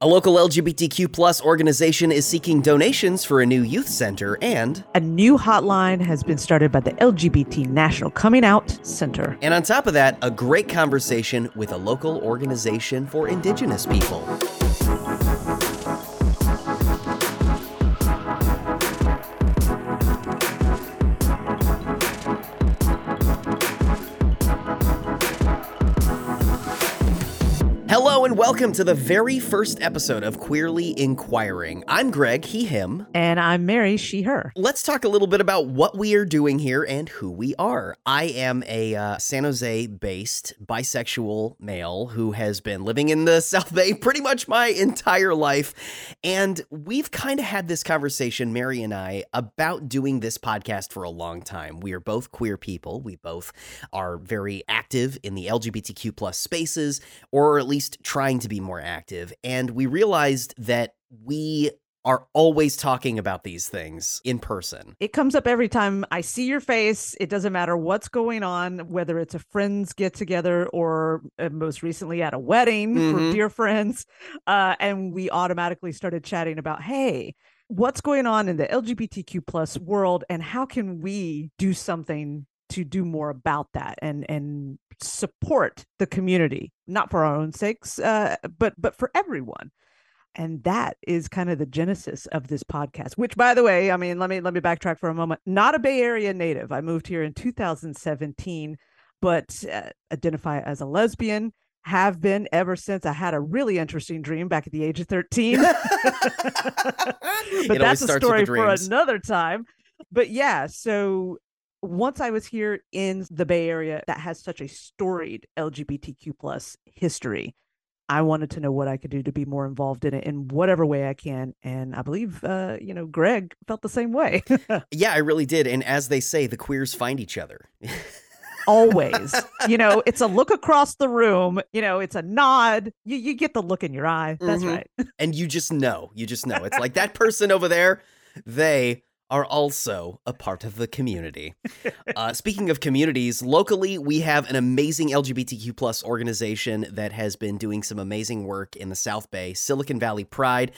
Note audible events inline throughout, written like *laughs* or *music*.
A local LGBTQ plus organization is seeking donations for a new youth center and A new hotline has been started by the LGBT National Coming Out Center. and on top of that, a great conversation with a local organization for indigenous people. Welcome to the very first episode of Queerly Inquiring. I'm Greg, he, him. And I'm Mary, she, her. Let's talk a little bit about what we are doing here and who we are. I am a uh, San Jose based bisexual male who has been living in the *laughs* South Bay pretty much my entire life. And we've kind of had this conversation, Mary and I, about doing this podcast for a long time. We are both queer people. We both are very active in the LGBTQ plus spaces, or at least trying to be more active. And we realized that we are always talking about these things in person. It comes up every time I see your face. It doesn't matter what's going on, whether it's a friends get together or uh, most recently at a wedding Mhm. for dear friends. Uh, and we automatically started chatting about, hey, what's going on in the LGBTQ plus world and how can we do something to do more about that and and support the community not for our own sakes uh, but but for everyone. And that is kind of the genesis of this podcast which by the way i mean let me let me backtrack for a moment. Not a bay area native. I moved here in 2017 but uh, identify as a lesbian have been ever since. I had a really interesting dream back at the age of 13 *laughs* *laughs* but It that's a starts with the story for another time. But yeah so once i was here in the bay area that has such a storied lgbtq plus history i wanted to know what i could do to be more involved in it in whatever way i can and i believe uh you know greg felt the same way *laughs* Yeah, I really did. And as they say, the queers find each other. always *laughs* you know it's a look across the room you know it's a nod you, you get the look in your eye that's Mhm. right *laughs* and you just know, you just know. It's like that person over there, they are also a part of the community. Uh, speaking of communities, locally we have an amazing LGBTQ plus organization that has been doing some amazing work in the South Bay, Silicon Valley Pride.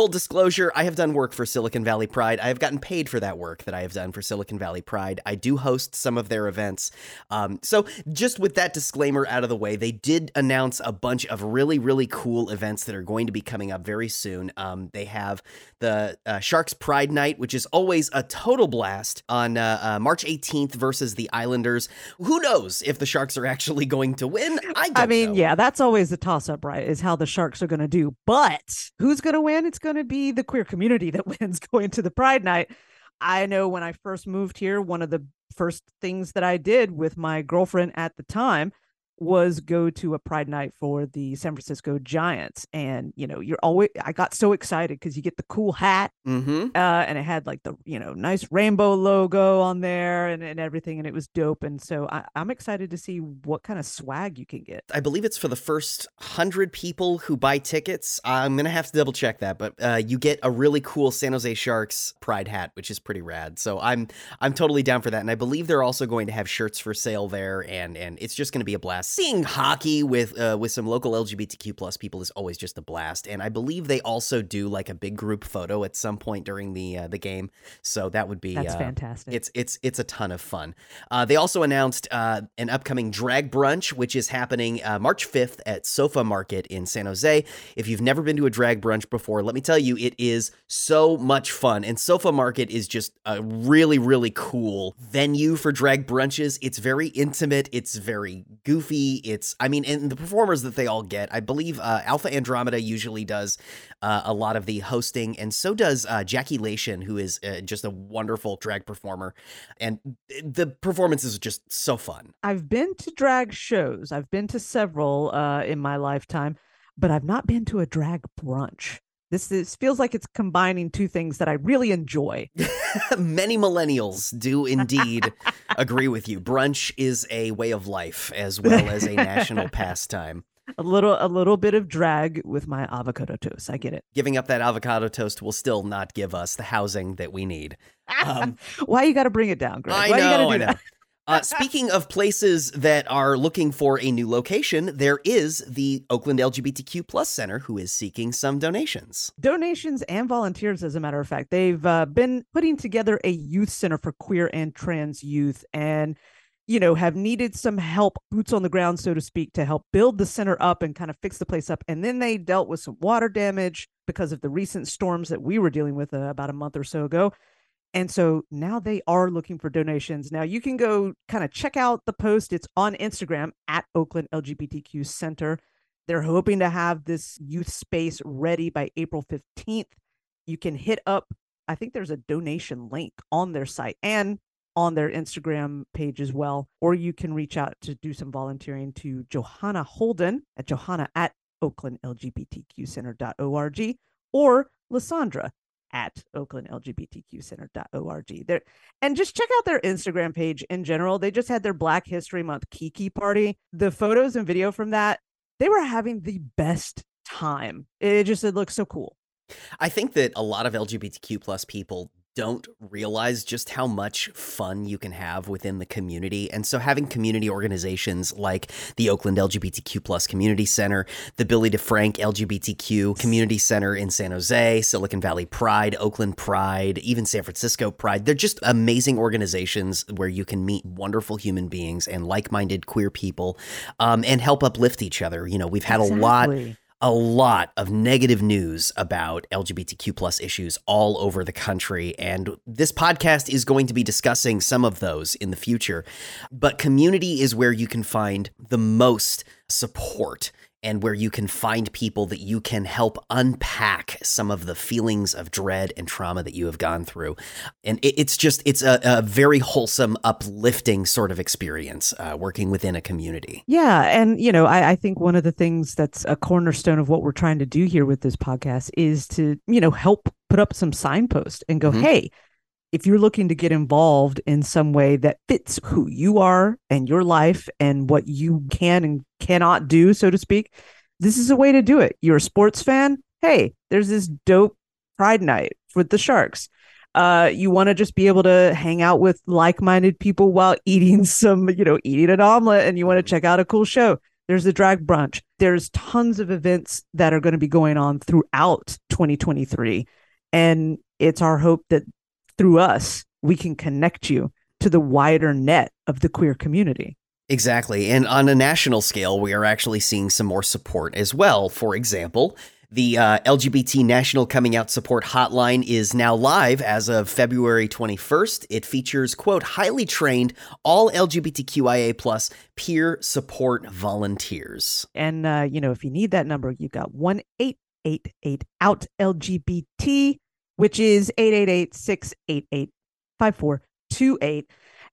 Full disclosure, I have done work for Silicon Valley Pride. I have gotten paid for that work that I have done for Silicon Valley Pride. I do host some of their events. Um, so, just with that disclaimer out of the way, they did announce a bunch of really, really cool events that are going to be coming up very soon. Um, they have the uh, Sharks Pride Night, which is always a total blast on uh, uh, March 18th versus the Islanders. Who knows if the Sharks are actually going to win? I I mean, know. yeah, that's always the toss up, right? Is how the Sharks are going to do. But who's going to win? It's going to be the queer community that *laughs* wins going to the Pride Night. I know when I first moved here, one of the first things that I did with my girlfriend at the time was go to a pride night for the San Francisco Giants. And, you know, you're always, I got so excited because you get the cool hat Mm-hmm. uh, and it had like the you know nice rainbow logo on there and, and everything and it was dope and so I, i'm excited to see what kind of swag you can get I believe it's for the first hundred people who buy tickets. I'm gonna have to double check that, but uh, you get a really cool San Jose Sharks pride hat, which is pretty rad. So I'm I'm totally down for that, and I believe they're also going to have shirts for sale there, and and it's just gonna be a blast. Seeing hockey with uh, with some local LGBTQ plus people is always just a blast, and I believe they also do like a big group photo at some point during the uh, the game. So that would be that's uh, fantastic it's it's it's a ton of fun. Uh, they also announced uh, an upcoming drag brunch, which is happening uh, March 5th at Sofa Market in San Jose. If you've never been to a drag brunch before, let me tell you, it is so much fun. And Sofa Market is just a really really cool venue for drag brunches. It's very intimate. It's very goofy. It's I mean, and the performers that they all get, I believe uh, Alpha Andromeda usually does uh, a lot of the hosting, and so does uh, Jackie Lation, who is uh, just a wonderful drag performer. And the performance is just so fun. i've been to drag shows i've been to several uh, in my lifetime but i've not been to a drag brunch this, this feels like it's combining two things that i really enjoy *laughs* Many millennials do indeed *laughs* agree with you. Brunch is a way of life as well as a national *laughs* pastime. a little a little bit of drag with my avocado toast i get it Giving up that avocado toast will still not give us the housing that we need. Um, why you got to bring it down greg I why you know, gotta I do know. that Uh, speaking of places that are looking for a new location, there is the Oakland LGBTQ Plus Center who is seeking some donations. Donations and volunteers, as a matter of fact. They've uh, been putting together a youth center for queer and trans youth and you know, have needed some help, boots on the ground, so to speak, to help build the center up and kind of fix the place up. And then they dealt with some water damage because of the recent storms that we were dealing with uh, about a month or so ago. And so now they are looking for donations. Now you can go kind of check out the post. It's on Instagram at Oakland LGBTQ Center. They're hoping to have this youth space ready by April 15th. You can hit up, I think there's a donation link on their site and on their Instagram page as well. Or you can reach out to do some volunteering to Johanna Holden at johanna at Oakland LGBTQ oaklandlgbtqcenter.org or Lysandra at oaklandlgbtqcenter.org. There and just check out their Instagram page in general. They just had their Black History Month Kiki party. The photos and video from that, they were having the best time. It just it looks so cool. I think that a lot of LGBTQ plus people don't realize just how much fun you can have within the community. And so having community organizations like the Oakland LGBTQ plus community center, the Billy DeFrank LGBTQ community center in San Jose, Silicon Valley Pride, Oakland Pride, even San Francisco Pride, they're just amazing organizations where you can meet wonderful human beings and like-minded queer people um, and help uplift each other. You know, we've had exactly. a lot a lot of negative news about LGBTQ plus issues all over the country. And this podcast is going to be discussing some of those in the future. But community is where you can find the most support and where you can find people that you can help unpack some of the feelings of dread and trauma that you have gone through. And it, it's just, it's a, a, very wholesome, uplifting sort of experience uh, working within a community. Yeah. And, you know, I, I think one of the things that's a cornerstone of what we're trying to do here with this podcast is to, you know, help put up some signposts and go, mm-hmm. hey, if you're looking to get involved in some way that fits who you are and your life and what you can and cannot do, so to speak, this is a way to do it. You're a sports fan. Hey, there's this dope Pride night with the Sharks. Uh, you want to just be able to hang out with like-minded people while *laughs* eating some, you know, eating an omelet, and you want to check out a cool show. There's a drag brunch. There's tons of events that are going to be going on throughout 2023, and it's our hope that through us, we can connect you to the wider net of the queer community. Exactly. And on a national scale, we are actually seeing some more support as well. For example, the uh, LGBT National Coming Out Support Hotline is now live as of February 21st. It features, quote, highly trained, all LGBTQIA plus peer support volunteers. And, uh, you know, if you need that number, you've got 1 888 out LGBT which is 888-688-5428.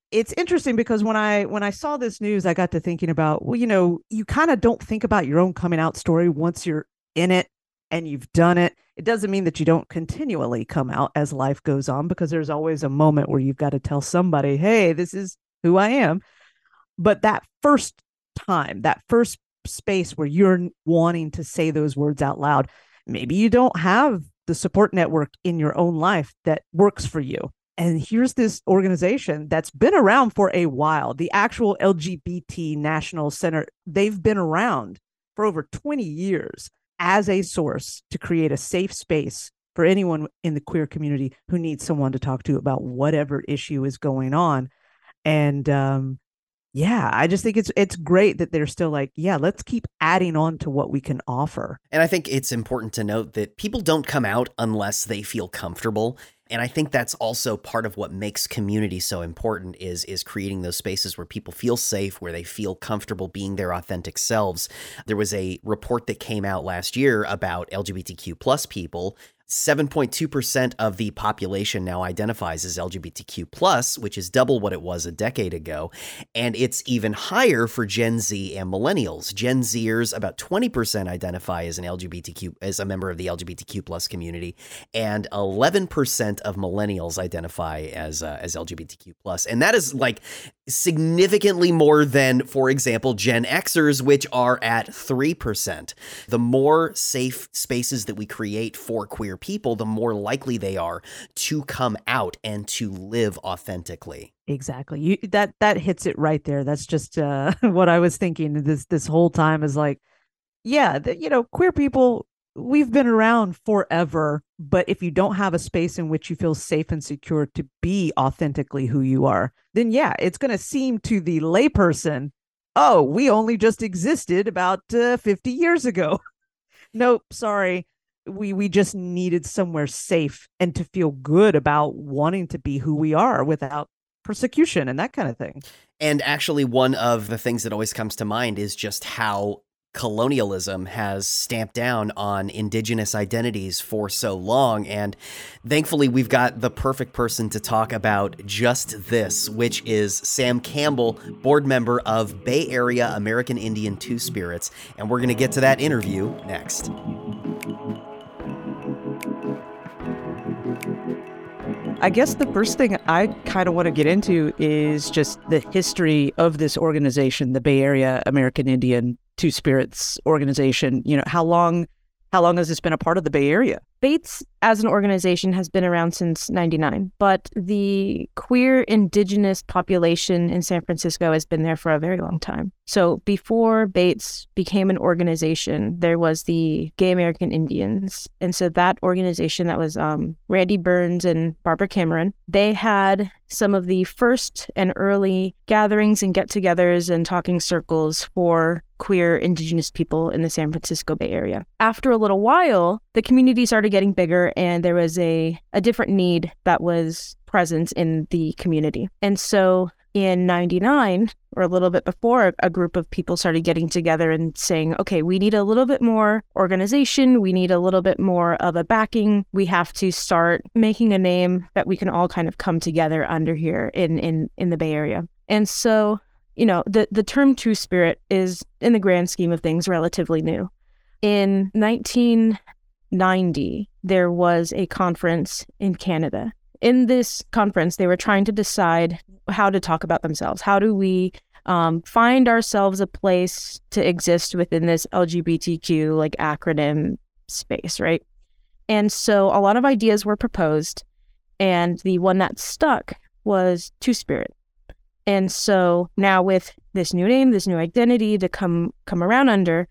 It's interesting because when I when I saw this news, I got to thinking about, well, you know, you kind of don't think about your own coming out story once you're in it and you've done it. It doesn't mean that you don't continually come out as life goes on because there's always a moment where you've got to tell somebody, "Hey, this is who I am." But that first time, that first space where you're wanting to say those words out loud, maybe you don't have the support network in your own life that works for you. And here's this organization that's been around for a while. The actual LGBT National Center, they've been around for over 20 years as a source to create a safe space for anyone in the queer community who needs someone to talk to about whatever issue is going on. And um, yeah, I just think it's it's great that they're still like, yeah, let's keep adding on to what we can offer. And I think it's important to note that people don't come out unless they feel comfortable. And I think that's also part of what makes community so important is is creating those spaces where people feel safe, where they feel comfortable being their authentic selves. There was a report that came out last year about LGBTQ plus people 7.2% of the population now identifies as LGBTQ plus, which is double what it was a decade ago, and it's even higher for Gen Z and millennials. Gen Zers about 20% identify as an LGBTQ as a member of the LGBTQ plus community, and 11% of millennials identify as uh, as LGBTQ and that is like significantly more than, for example, Gen Xers, which are at 3%. The more safe spaces that we create for queer people, the more likely they are to come out and to live authentically. Exactly. You that that hits it right there. That's just uh, *laughs* what I was thinking this this whole time is like, yeah, the, you know, queer people we've been around forever, but if you don't have a space in which you feel safe and secure to be authentically who you are, then yeah, it's going to seem to the layperson, oh, we only just existed about uh, 50 years ago. *laughs* nope, sorry. We we just needed somewhere safe and to feel good about wanting to be who we are without persecution and that kind of thing. And actually, one of the things that always comes to mind is just how colonialism has stamped down on indigenous identities for so long. And thankfully, we've got the perfect person to talk about just this, which is Sam Campbell, board member of Bay Area American Indian Two Spirits. And we're going to get to that interview next. I guess the first thing I kind of want to get into is just the history of this organization, the Bay Area American Indian Two Spirits organization. You know, how long how long has this been a part of the Bay Area? BAAITS as an organization has been around since 99, but the queer indigenous population in San Francisco has been there for a very long time. So before BAAITS became an organization, there was the Gay American Indians. And so that organization that was um, Randy Burns and Barbara Cameron, they had some of the first and early gatherings and get togethers and talking circles for queer indigenous people in the San Francisco Bay Area. After a little while, the community started getting bigger and there was a, a different need that was present in the community. And so in 99 or a little bit before a group of people started getting together and saying okay we need a little bit more organization. We need a little bit more of a backing. We have to start making a name that we can all kind of come together under here in in in the bay area. And so you know the the term two spirit is in the grand scheme of things relatively new. In 1990 there was a conference in canada in this conference, they were trying to decide how to talk about themselves. How do we um, find ourselves a place to exist within this LGBTQ like acronym space, right? And so a lot of ideas were proposed, and the one that stuck was Two Spirit. And so now with this new name, this new identity to come come around under,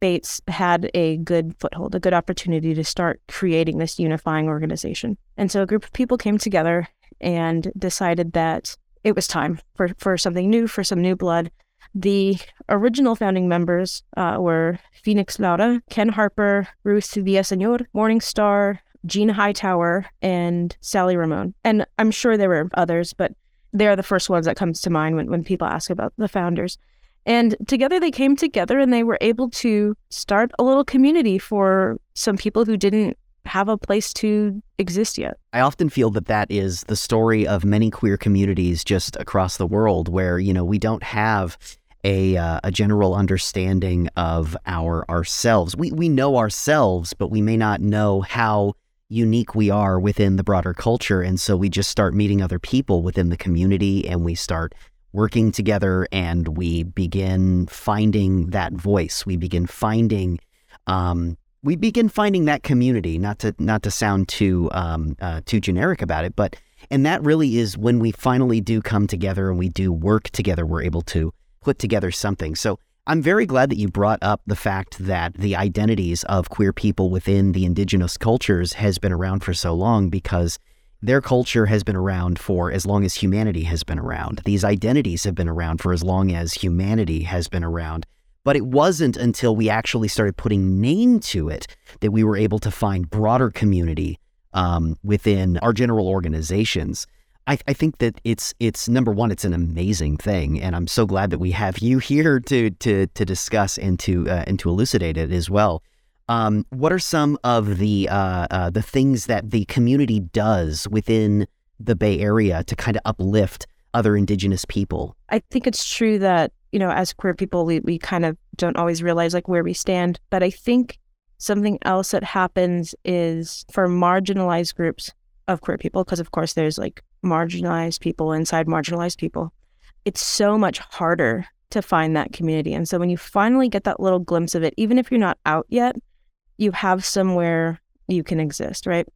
BAAITS had a good foothold, a good opportunity to start creating this unifying organization. And so a group of people came together and decided that it was time for, for something new, for some new blood. The original founding members uh, were Phoenix Laura, Ken Harper, Ruth Villaseñor, Morningstar, Gina Hightower, and Sally Ramon. And I'm sure there were others, but they're the first ones that comes to mind when, when people ask about the founders. And together they came together and they were able to start a little community for some people who didn't have a place to exist yet. I often feel that that is the story of many queer communities just across the world where, you know, we don't have a, uh, a general understanding of our ourselves. We we know ourselves, but we may not know how unique we are within the broader culture and so we just start meeting other people within the community and we start working together and we begin finding that voice. We begin finding, um, we begin finding that community. Not to not to sound too um, uh, too generic about it, but and that really is when we finally do come together and we do work together. We're able to put together something. So. I'm very glad that you brought up the fact that the identities of queer people within the indigenous cultures has been around for so long because their culture has been around for as long as humanity has been around. These identities have been around for as long as humanity has been around. But it wasn't until we actually started putting name to it that we were able to find broader community um, within our general organizations. I, I, think that it's it's number one, it's an amazing thing, and I'm so glad that we have you here to to to discuss and to uh, and to elucidate it as well. Um, what are some of the uh, uh, the things that the community does within the Bay Area to kind of uplift other Indigenous people? I think it's true that you know, as queer people, we we kind of don't always realize like where we stand. But I think something else that happens is for marginalized groups of queer people, because of course there's like marginalized people inside marginalized people. it's so much harder to find that community. And so when you finally get that little glimpse of it, even if you're not out yet, you have somewhere you can exist, right?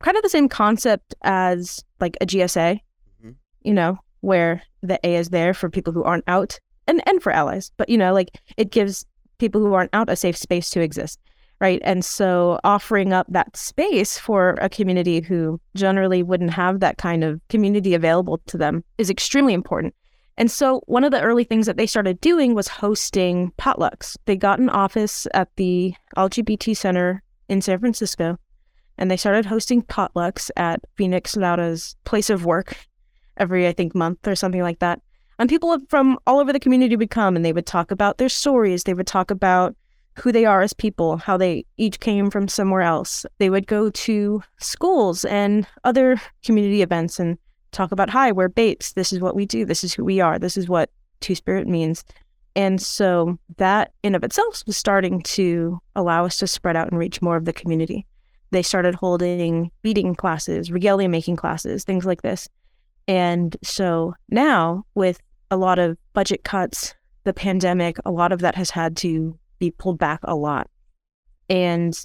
Kind of the same concept as like a GSA, Mhm. you know, where the A is there for people who aren't out and, and for allies. But, you know, like it gives people who aren't out a safe space to exist, right? And so offering up that space for a community who generally wouldn't have that kind of community available to them is extremely important. And so one of the early things that they started doing was hosting potlucks. They got an office at the LGBT Center in San Francisco, and they started hosting potlucks at Phoenix Laura's place of work every, I think, month or something like that. And people from all over the community would come and they would talk about their stories. They would talk about who they are as people, how they each came from somewhere else. They would go to schools and other community events and talk about, hi, we're BAAITS. This is what we do. This is who we are. This is what Two Spirit means. And so that in of itself was starting to allow us to spread out and reach more of the community. They started holding beading classes, regalia making classes, things like this. And so now, with a lot of budget cuts, the pandemic, a lot of that has had to be pulled back a lot. And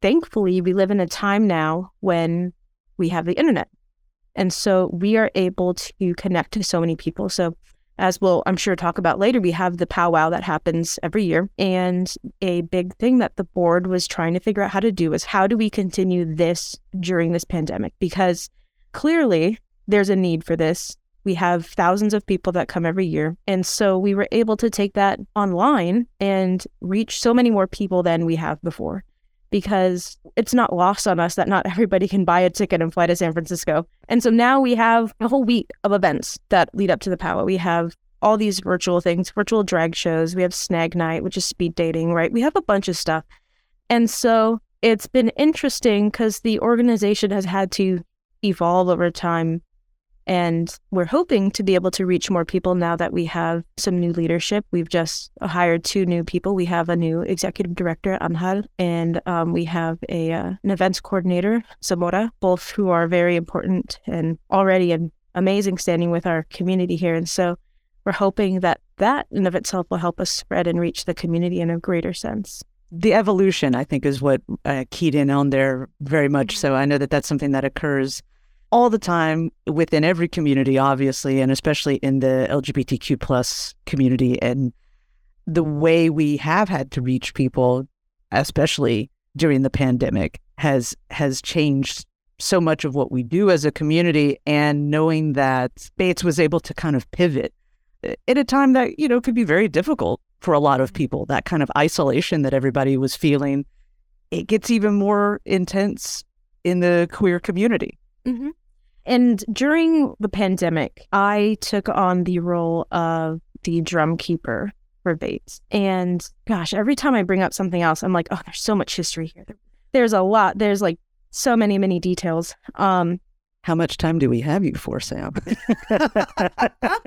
thankfully, we live in a time now when we have the internet. And so we are able to connect to so many people. So, as we'll, I'm sure, talk about later, we have the powwow that happens every year. And a big thing that the board was trying to figure out how to do is how do we continue this during this pandemic? Because clearly there's a need for this. We have thousands of people that come every year. And so we were able to take that online and reach so many more people than we have before because it's not lost on us that not everybody can buy a ticket and fly to San Francisco. And so now we have a whole week of events that lead up to the powwow. We have all these virtual things, virtual drag shows. We have Snag Night, which is speed dating, right? We have a bunch of stuff. And so it's been interesting because the organization has had to evolve over time. And we're hoping to be able to reach more people now that we have some new leadership. We've just hired two new people. We have a new executive director, Anhal, and um, we have a uh, an events coordinator, Zamora, both who are very important and already an amazing standing with our community here. And so we're hoping that that in of itself will help us spread and reach the community in a greater sense. The evolution, I think, is what uh, keyed in on there very much. So I know that that's something that occurs all the time within every community, obviously, and especially in the LGBTQ plus community. And the way we have had to reach people, especially during the pandemic, has has changed so much of what we do as a community. And knowing that BAAITS was able to kind of pivot at a time that you know could be very difficult for a lot of people, that kind of isolation that everybody was feeling, it gets even more intense in the queer community. Mm-hmm. And during the pandemic, I took on the role of the drum keeper for BAAITS. And gosh, every time I bring up something else, I'm like, oh, there's so much history here. There's a lot. There's like so many, many details. Um, How much time do we have you for, Sam? *laughs*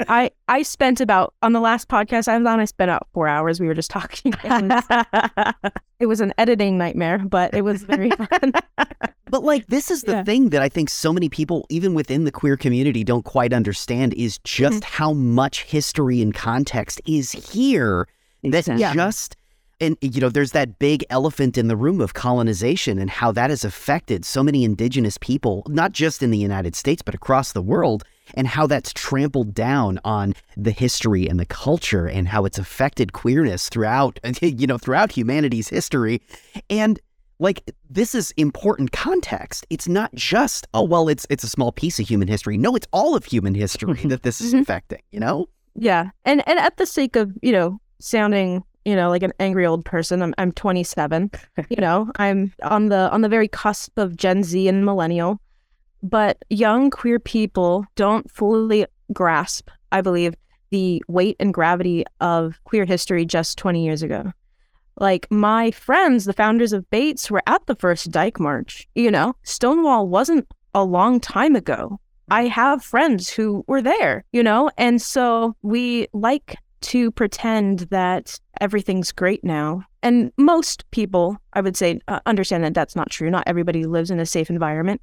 I I spent about on the last podcast I was on. I spent about four hours. We were just talking. It was, *laughs* it was an editing nightmare, but it was very fun. *laughs* But like this is the Yeah. thing that I think so many people even within the queer community don't quite understand is just Mm-hmm. how much history and context is here that Yeah. just and you know there's that big elephant in the room of colonization and how that has affected so many indigenous people not just in the United States but across the world and how that's trampled down on the history and the culture and how it's affected queerness throughout *laughs* you know throughout humanity's history and like this is important context it's not just oh well it's it's a small piece of human history no it's all of human history that this is Mhm. affecting you know Yeah, and and at the sake of you know sounding you know like an angry old person, I'm I'm 27. *laughs* you know, I'm on the on the very cusp of Gen Z and millennial, but young queer people don't fully grasp, I believe, the weight and gravity of queer history just 20 years ago. Like my friends, the founders of BAAITS, were at the first Dyke March. You know, Stonewall wasn't a long time ago. I have friends who were there, you know? And so we like to pretend that everything's great now. And most people, I would say, uh, understand that that's not true. Not everybody lives in a safe environment.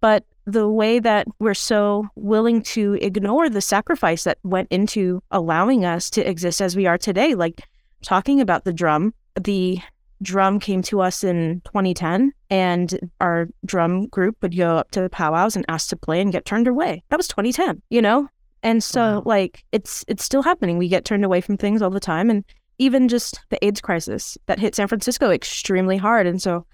But the way that we're so willing to ignore the sacrifice that went into allowing us to exist as we are today, like talking about the drum, the drum came to us in 2010 and our drum group would go up to the powwows and ask to play and get turned away. That was 2010, you know? And so Wow. like it's it's still happening. We get turned away from things all the time and even just the AIDS crisis that hit San Francisco extremely hard. And so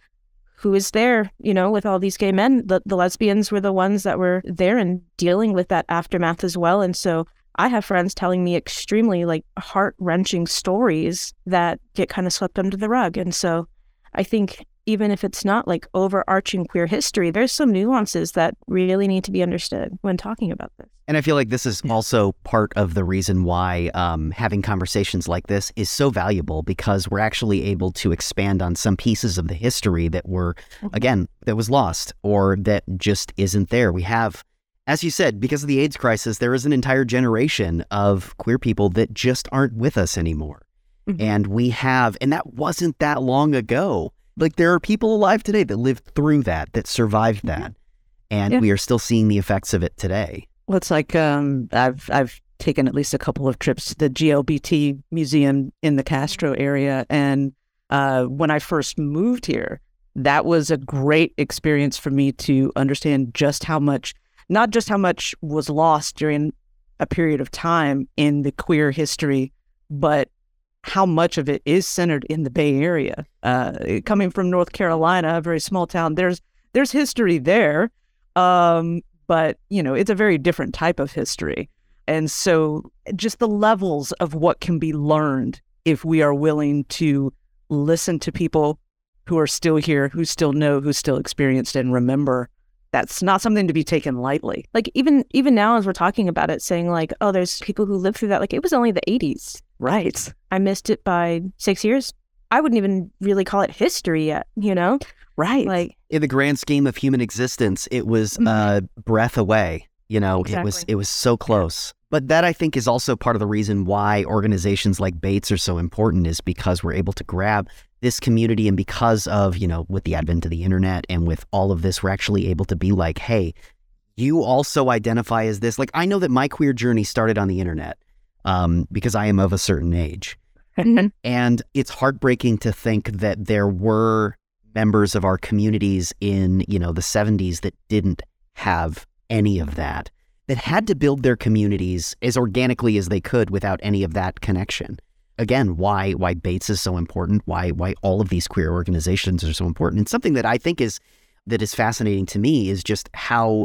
who is there, you know, with all these gay men? The the lesbians were the ones that were there and dealing with that aftermath as well. And so I have friends telling me extremely like heart wrenching stories that get kind of swept under the rug. And so I think even if it's not like overarching queer history, there's some nuances that really need to be understood when talking about this. And I feel like this is also part of the reason why um, having conversations like this is so valuable because we're actually able to expand on some pieces of the history that were, again, that was lost or that just isn't there. We have, as you said, because of the AIDS crisis, there is an entire generation of queer people that just aren't with us anymore. Mhm. And we have, and that wasn't that long ago. Like there are people alive today that lived through that, that survived that. And Yeah. we are still seeing the effects of it today. Well, it's like um, I've I've taken at least a couple of trips to the GLBT museum in the Castro area, and uh, when I first moved here, that was a great experience for me to understand just how much, not just how much was lost during a period of time in the queer history, but how much of it is centered in the Bay Area. Uh, coming from North Carolina, a very small town, there's there's history there, um, but you know it's a very different type of history, and so just the levels of what can be learned if we are willing to listen to people who are still here, who still know, who still experienced and remember. That's not something to be taken lightly. Like even even now as we're talking about it, saying like, oh, there's people who lived through that. Like it was only the 80s. Right. I missed it by six years. I wouldn't even really call it history yet, you know? Right. Like, in the grand scheme of human existence, it was a breath away. You know, it was it was so close. But that I think is also part of the reason why organizations like BAAITS are so important is because we're able to grab this community and because of, you know, with the advent of the internet and with all of this, we're actually able to be like, hey, you also identify as this. Like I know that my queer journey started on the internet um, because I am of a certain age. Mhm. And it's heartbreaking to think that there were members of our communities in, you know, the 70s that didn't have any of that, that had to build their communities as organically as they could without any of that connection. Again, why why BAAITS is so important, why why all of these queer organizations are so important. And something that I think is that is fascinating to me is just how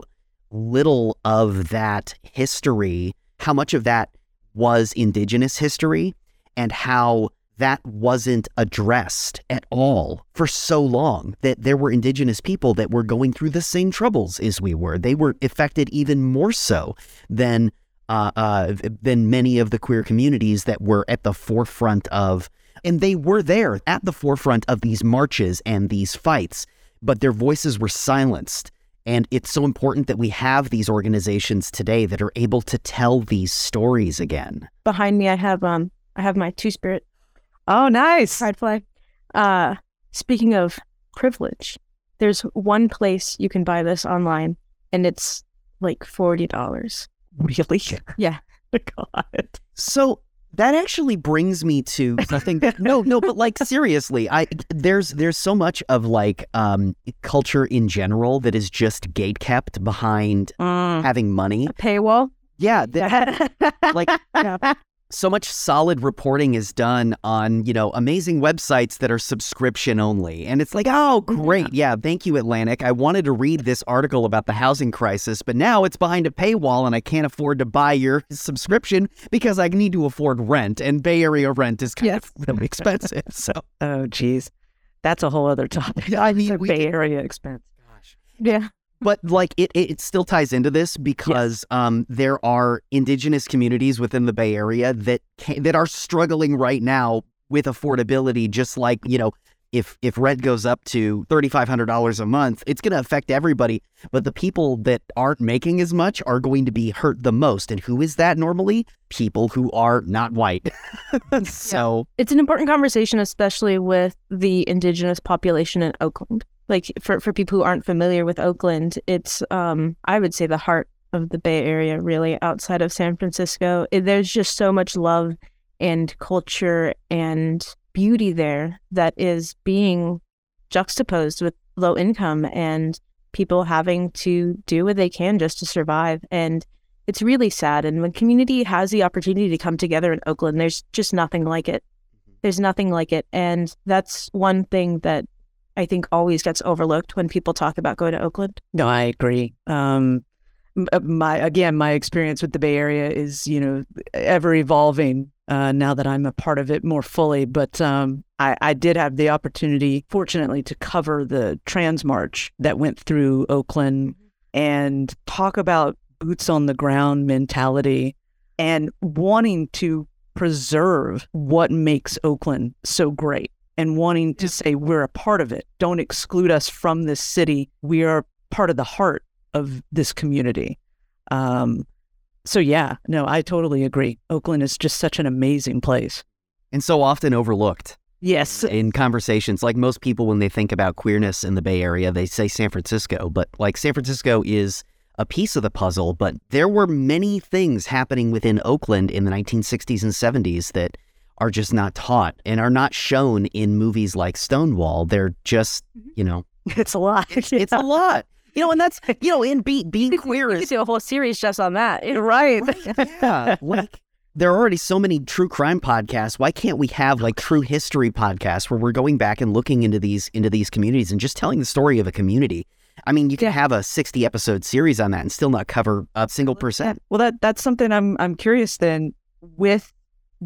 little of that history, how much of that was indigenous history and how that wasn't addressed at all for so long that there were indigenous people that were going through the same troubles as we were. They were affected even more so than uh, uh, than many of the queer communities that were at the forefront of, and they were there at the forefront of these marches and these fights, but their voices were silenced. And it's so important that we have these organizations today that are able to tell these stories again. behind me, I have um, I have my Two Spirit oh, nice. pride flag. Uh, speaking of privilege, there's one place you can buy this online, and it's like forty dollars. Really? Yeah. *laughs* God. So that actually brings me to something. no, no, but like seriously, I there's there's so much of like um culture in general that is just gate kept behind Mm. having money. A paywall. Yeah, that, *laughs* like Yeah. So much solid reporting is done on you know amazing websites that are subscription only and it's like oh, oh great yeah thank you atlantic i wanted to read this article about the housing crisis but now it's behind a paywall and i can't afford to buy your *laughs* subscription because i need to afford rent and bay area rent is kind Yes. of really *laughs* expensive so Oh, geez. That's a whole other topic. *laughs* i mean we, Bay Area expense. Gosh. Yeah. But like it, it it still ties into this because um there are indigenous communities within the Bay Area that can, that are struggling right now with affordability just like you know if if rent goes up to $3500 a month it's going to affect everybody but the people that aren't making as much are going to be hurt the most and who is that normally? People who are not white. *laughs* So It's an important conversation, especially with the indigenous population in Oakland. Like for, for people who aren't familiar with Oakland, it's um I would say the heart of the Bay Area, really outside of San Francisco. It, there's just so much love and culture and beauty there that is being juxtaposed with low income and people having to do what they can just to survive. And it's really sad. And when community has the opportunity to come together in Oakland, there's just nothing like it. There's nothing like it. And that's one thing that I think always gets overlooked when people talk about going to Oakland. No, I agree. Um, uh, my again, my experience with the Bay Area is you know ever evolving. Uh, now that I'm a part of it more fully, but um, I, I did have the opportunity, fortunately, to cover the Trans March that went through Oakland and talk about boots on the ground mentality and wanting to preserve what makes Oakland so great and wanting to say we're a part of it. Don't exclude us from this city. We are part of the heart of this community. Um, so yeah, no, I totally agree. Oakland is just such an amazing place. And so often overlooked Yes. in conversations. Like most people, when they think about queerness in the Bay Area, they say San Francisco. But like San Francisco is a piece of the puzzle, but there were many things happening within Oakland in the 1960s and 70s that are just not taught and are not shown in movies like Stonewall. They're just, mm-hmm. you know, *laughs* It's a lot. it's a *laughs* lot. You know, and that's, you know, in be, being *laughs* queer is do a whole series just on that. right. yeah, like there are already so many true crime podcasts. Why can't we have like true history podcasts where we're going back and looking into these into these communities and just telling the story of a community? I mean, you can have a 60 episode series on that and still not cover a single percent. Well, that that's something I'm I'm curious then with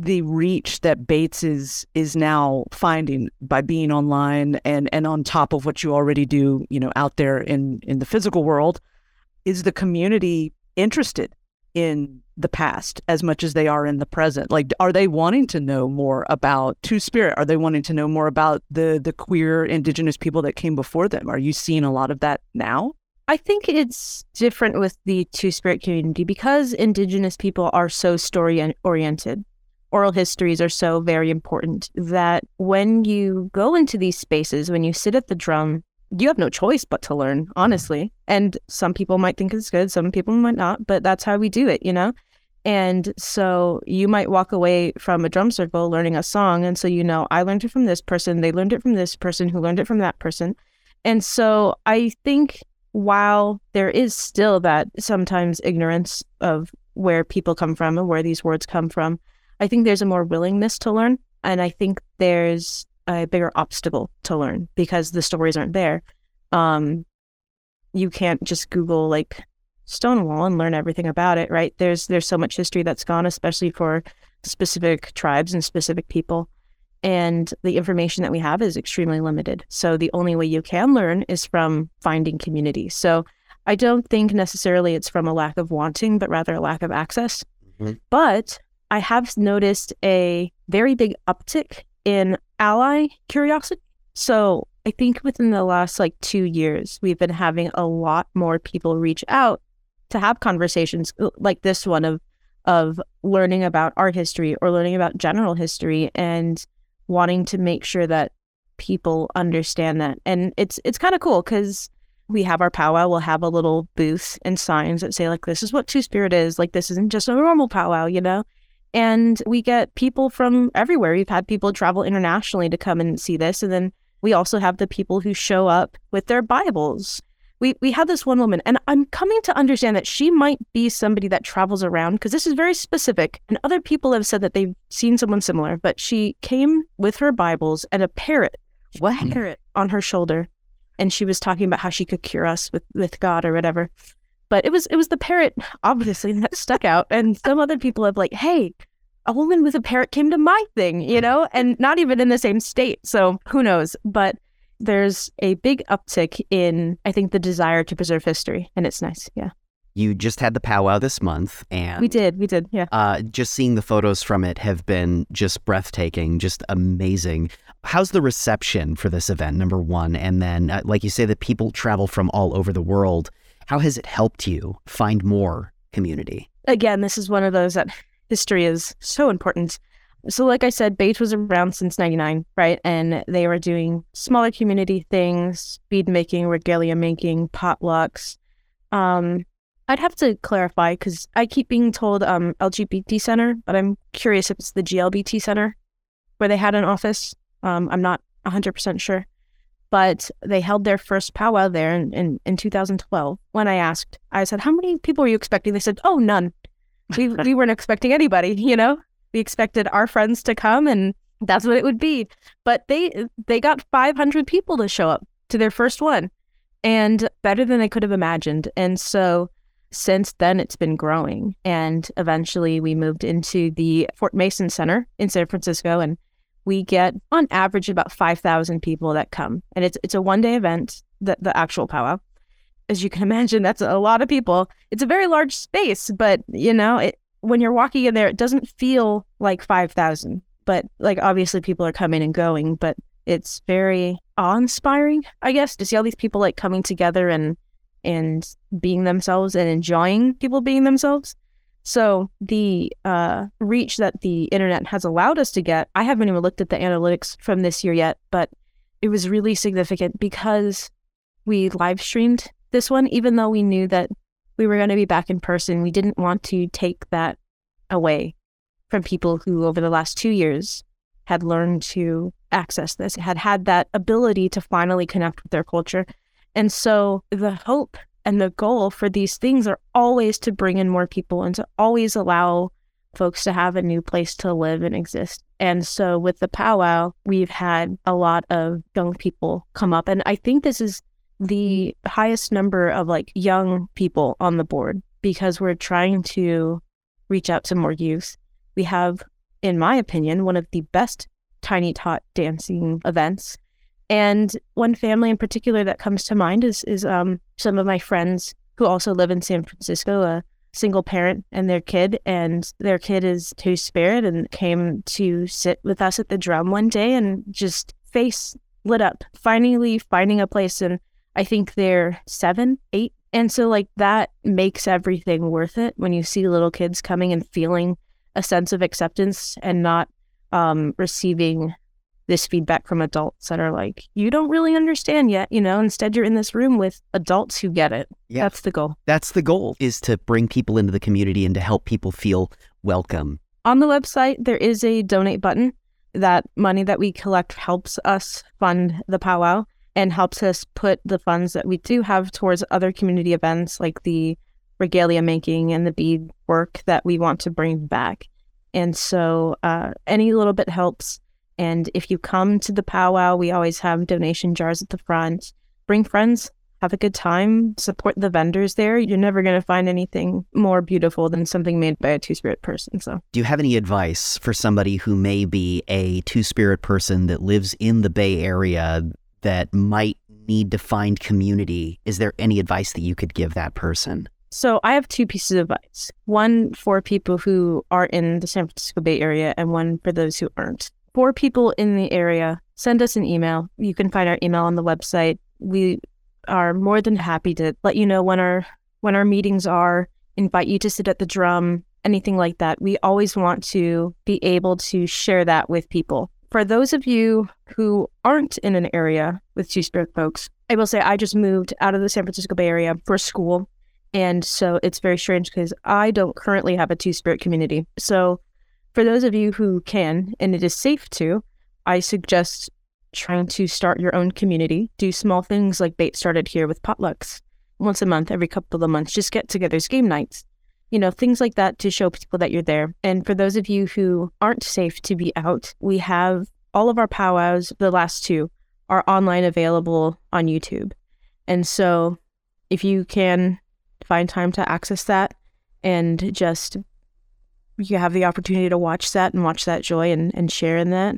the reach that BAAITS is is now finding by being online and and on top of what you already do, you know, out there in in the physical world, is the community interested in the past as much as they are in the present? Like, are they wanting to know more about Two Spirit? Are they wanting to know more about the the queer Indigenous people that came before them? Are you seeing a lot of that now? I think it's different with the Two Spirit community because Indigenous people are so story oriented. Oral histories are so very important that when you go into these spaces, when you sit at the drum, you have no choice but to learn, honestly. And some people might think it's good, some people might not, but that's how we do it, you know? And so you might walk away from a drum circle learning a song. And so you know, I learned it from this person, they learned it from this person who learned it from that person. And so I think while there is still that sometimes ignorance of where people come from and where these words come from, I think there's a more willingness to learn. And I think there's a bigger obstacle to learn because the stories aren't there. Um, you can't just Google like Stonewall and learn everything about it, right? There's there's so much history that's gone, especially for specific tribes and specific people. And the information that we have is extremely limited. So the only way you can learn is from finding community. So I don't think necessarily it's from a lack of wanting, but rather a lack of access. Mhm. But I have noticed a very big uptick in ally curiosity. So I think within the last like two years, we've been having a lot more people reach out to have conversations uh, like this one of of learning about art history or learning about general history and wanting to make sure that people understand that. And it's it's kind of cool because we have our powwow. We'll have a little booth and signs that say like, "This is what Two Spirit is." Like, this isn't just a normal powwow, you know. And we get people from everywhere. We've had people travel internationally to come and see this, and then we also have the people who show up with their Bibles. We we had this one woman, and I'm coming to understand that she might be somebody that travels around because this is very specific. And other people have said that they've seen someone similar, but she came with her Bibles and a parrot, what parrot on her shoulder, and she was talking about how she could cure us with with God or whatever. But it was it was the parrot, obviously, that stuck out. And some other people have like, hey, a woman with a parrot came to my thing, you know, and not even in the same state. So who knows? But there's a big uptick in, I think, the desire to preserve history, and it's nice. Yeah, You just had the powwow this month, and we did, we did. Yeah. Uh, just seeing the photos from it have been just breathtaking, just amazing. How's the reception for this event? Number one, and then, uh, like you say, that people travel from all over the world. How has it helped you find more community? Again, this is one of those that history is so important. So, like I said, BAAITS was around since 99, right? And they were doing smaller community things, bead making, regalia making, potlucks. Um, I'd have to clarify because I keep being told um, LGBT Center, but I'm curious if it's the GLBT Center where they had an office. Um, I'm not 100% sure. But they held their first powwow there in, in, in 2012. When I asked, I said, How many people were you expecting? They said, Oh, none. We, *laughs* we weren't expecting anybody, you know? We expected our friends to come and that's what it would be. But they they got 500 people to show up to their first one and better than they could have imagined. And so since then it's been growing and eventually we moved into the Fort Mason Center in San Francisco and we get on average about 5,000 people that come. And it's it's a one-day event, the the actual powwow. As you can *laughs* imagine, that's a lot of people. It's a very large space, but you know, it, when you're walking in there, it doesn't feel like 5,000. But like obviously people are coming and going, but it's very awe-inspiring, I guess, to see all these people like coming together and and being themselves and enjoying people being themselves. So the uh, reach that the internet has allowed us to get, I haven't even looked at the analytics from this year yet, but it was really significant because we live streamed this one, even though we knew that we were going to be back in person. We didn't want to take that away from people who, over the last two years, had learned to access this, had had that ability to finally connect with their culture. And so the hope and the goal for these things are always to bring in more people and to always allow folks to have a new place to live and exist. And so with the powwow, we've had a lot of young people come up. And I think this is the highest number of like young people on the board because we're trying to reach out to more youth. We have, in my opinion, one of the best tiny tot dancing events and one family in particular that comes to mind is is um, some of my friends who also live in San Francisco, a single parent and their kid, and their kid is two spirit and came to sit with us at the drum one day and just face lit up, finally finding a place. And I think they're seven, eight. And so like that makes everything worth it when you see little kids coming and feeling a sense of acceptance and not um, receiving this feedback from adults that are like, you don't really understand yet, you know, instead you're in this room with adults who get it. Yeah. That's the goal. That's the goal is to bring people into the community and to help people feel welcome. On the website, there is a donate button. That money that we collect helps us fund the powwow and helps us put the funds that we do have towards other community events like the regalia making and the bead work that we want to bring back. And so uh, any little bit helps. And if you come to the powwow, we always have donation jars at the front. Bring friends, have a good time, support the vendors there. You're never going to find anything more beautiful than something made by a two spirit person. So, do you have any advice for somebody who may be a two spirit person that lives in the Bay Area that might need to find community? Is there any advice that you could give that person? So, I have two pieces of advice one for people who are in the San Francisco Bay Area, and one for those who aren't for people in the area, send us an email. You can find our email on the website. We are more than happy to let you know when our when our meetings are, invite you to sit at the drum, anything like that. We always want to be able to share that with people. For those of you who aren't in an area with Two Spirit folks, I will say I just moved out of the San Francisco Bay Area for school. And so it's very strange because I don't currently have a Two Spirit community. So for those of you who can, and it is safe to, I suggest trying to start your own community. Do small things like BAAITS started here with potlucks once a month, every couple of months, just get togethers, game nights, you know, things like that to show people that you're there. And for those of you who aren't safe to be out, we have all of our powwows, the last two, are online available on YouTube. And so if you can find time to access that and just you have the opportunity to watch that and watch that joy and, and share in that,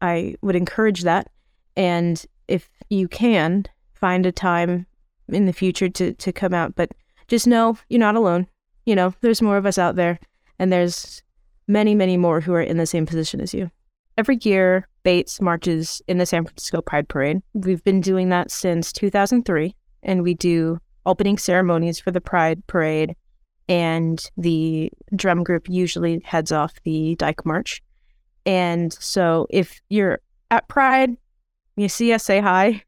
I would encourage that. And if you can, find a time in the future to, to come out. But just know you're not alone. You know, there's more of us out there, and there's many, many more who are in the same position as you. Every year, BAAITS marches in the San Francisco Pride Parade. We've been doing that since 2003, and we do opening ceremonies for the Pride Parade and the drum group usually heads off the Dyke March. And so if you're at Pride, you see us, say hi.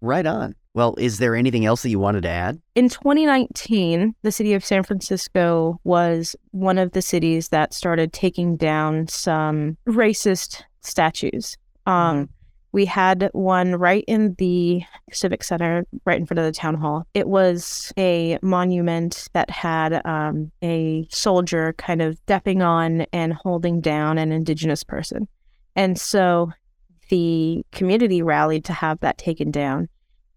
Right on. Well, is there anything else that you wanted to add? In 2019, the city of San Francisco was one of the cities that started taking down some racist statues. Um, we had one right in the civic center right in front of the town hall. It was a monument that had um, a soldier kind of stepping on and holding down an indigenous person. And so the community rallied to have that taken down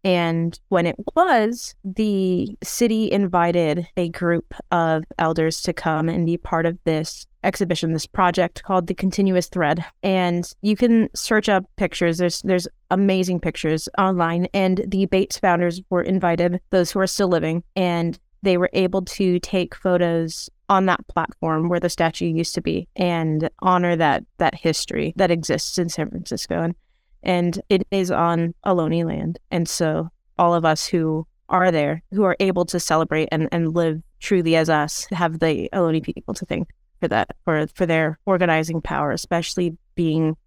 and when it was, the city invited a group of elders to come and be part of this exhibition, this project called the Continuous Thread. And you can search up pictures. There's there's amazing pictures online. And the BAAITS founders were invited, those who are still living, and they were able to take photos on that platform where the statue used to be and honor that that history that exists in San Francisco. And and it is on Ohlone land. And so all of us who are there, who are able to celebrate and, and live truly as us, have the Ohlone people to thank for that, for for their organizing power, especially being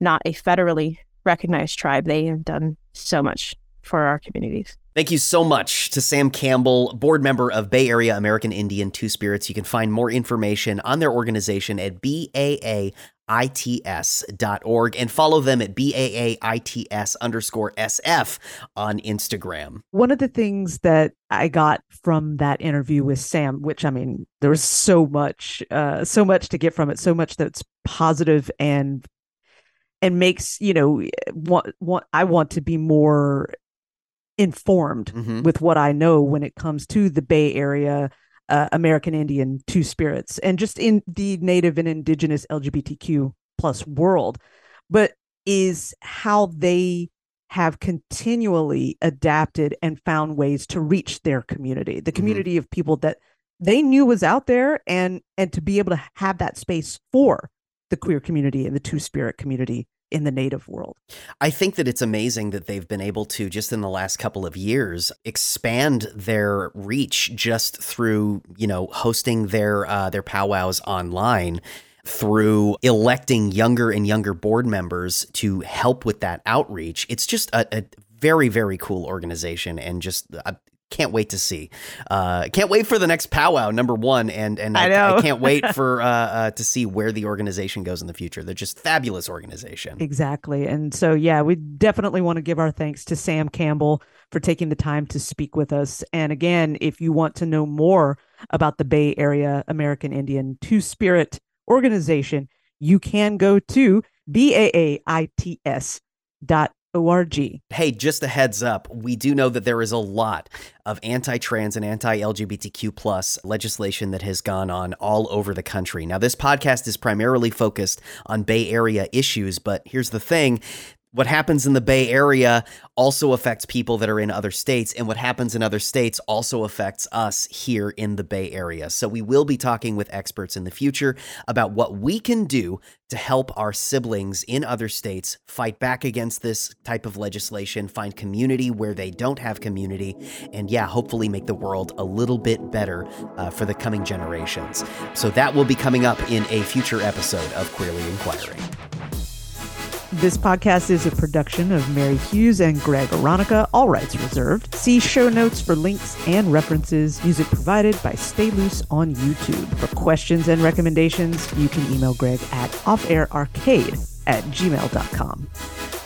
not a federally recognized tribe. They have done so much for our communities. Thank you so much to Sam Campbell, board member of Bay Area American Indian Two Spirits. You can find more information on their organization at BAA its.org and follow them at BAAITS underscore SF on Instagram. One of the things that I got from that interview with Sam, which I mean, there was so much, uh, so much to get from it, so much that's positive and and makes you know want, want I want to be more informed mm-hmm. with what I know when it comes to the Bay Area uh, American Indian Two Spirits and just in the Native and Indigenous LGBTQ plus world, but is how they have continually adapted and found ways to reach their community, the mm-hmm. community mm-hmm. of people that they knew was out there, and and to be able to have that space for the queer community and the Two Spirit community in the native world. I think that it's amazing that they've been able to just in the last couple of years expand their reach just through, you know, hosting their uh, their powwows online through electing younger and younger board members to help with that outreach. It's just a, a very very cool organization and just can't wait to see. Uh, can't wait for the next powwow number one, and and I, I, I can't wait for *laughs* uh, uh, to see where the organization goes in the future. They're just fabulous organization. Exactly, and so yeah, we definitely want to give our thanks to Sam Campbell for taking the time to speak with us. And again, if you want to know more about the Bay Area American Indian Two Spirit organization, you can go to baaits dot org. Hey, just a heads up, we do know that there is a lot of anti-trans and anti-LGBTQ plus legislation that has gone on all over the country. Now, this podcast is primarily focused on Bay Area issues, but here's the thing what happens in the Bay Area also affects people that are in other states, and what happens in other states also affects us here in the Bay Area. So, we will be talking with experts in the future about what we can do to help our siblings in other states fight back against this type of legislation, find community where they don't have community, and yeah, hopefully make the world a little bit better uh, for the coming generations. So, that will be coming up in a future episode of Queerly Inquiring. This podcast is a production of Mary Hughes and Greg Aronica, all rights reserved. See show notes for links and references. Music provided by Stay Loose on YouTube. For questions and recommendations, you can email Greg at offairarcade at gmail.com.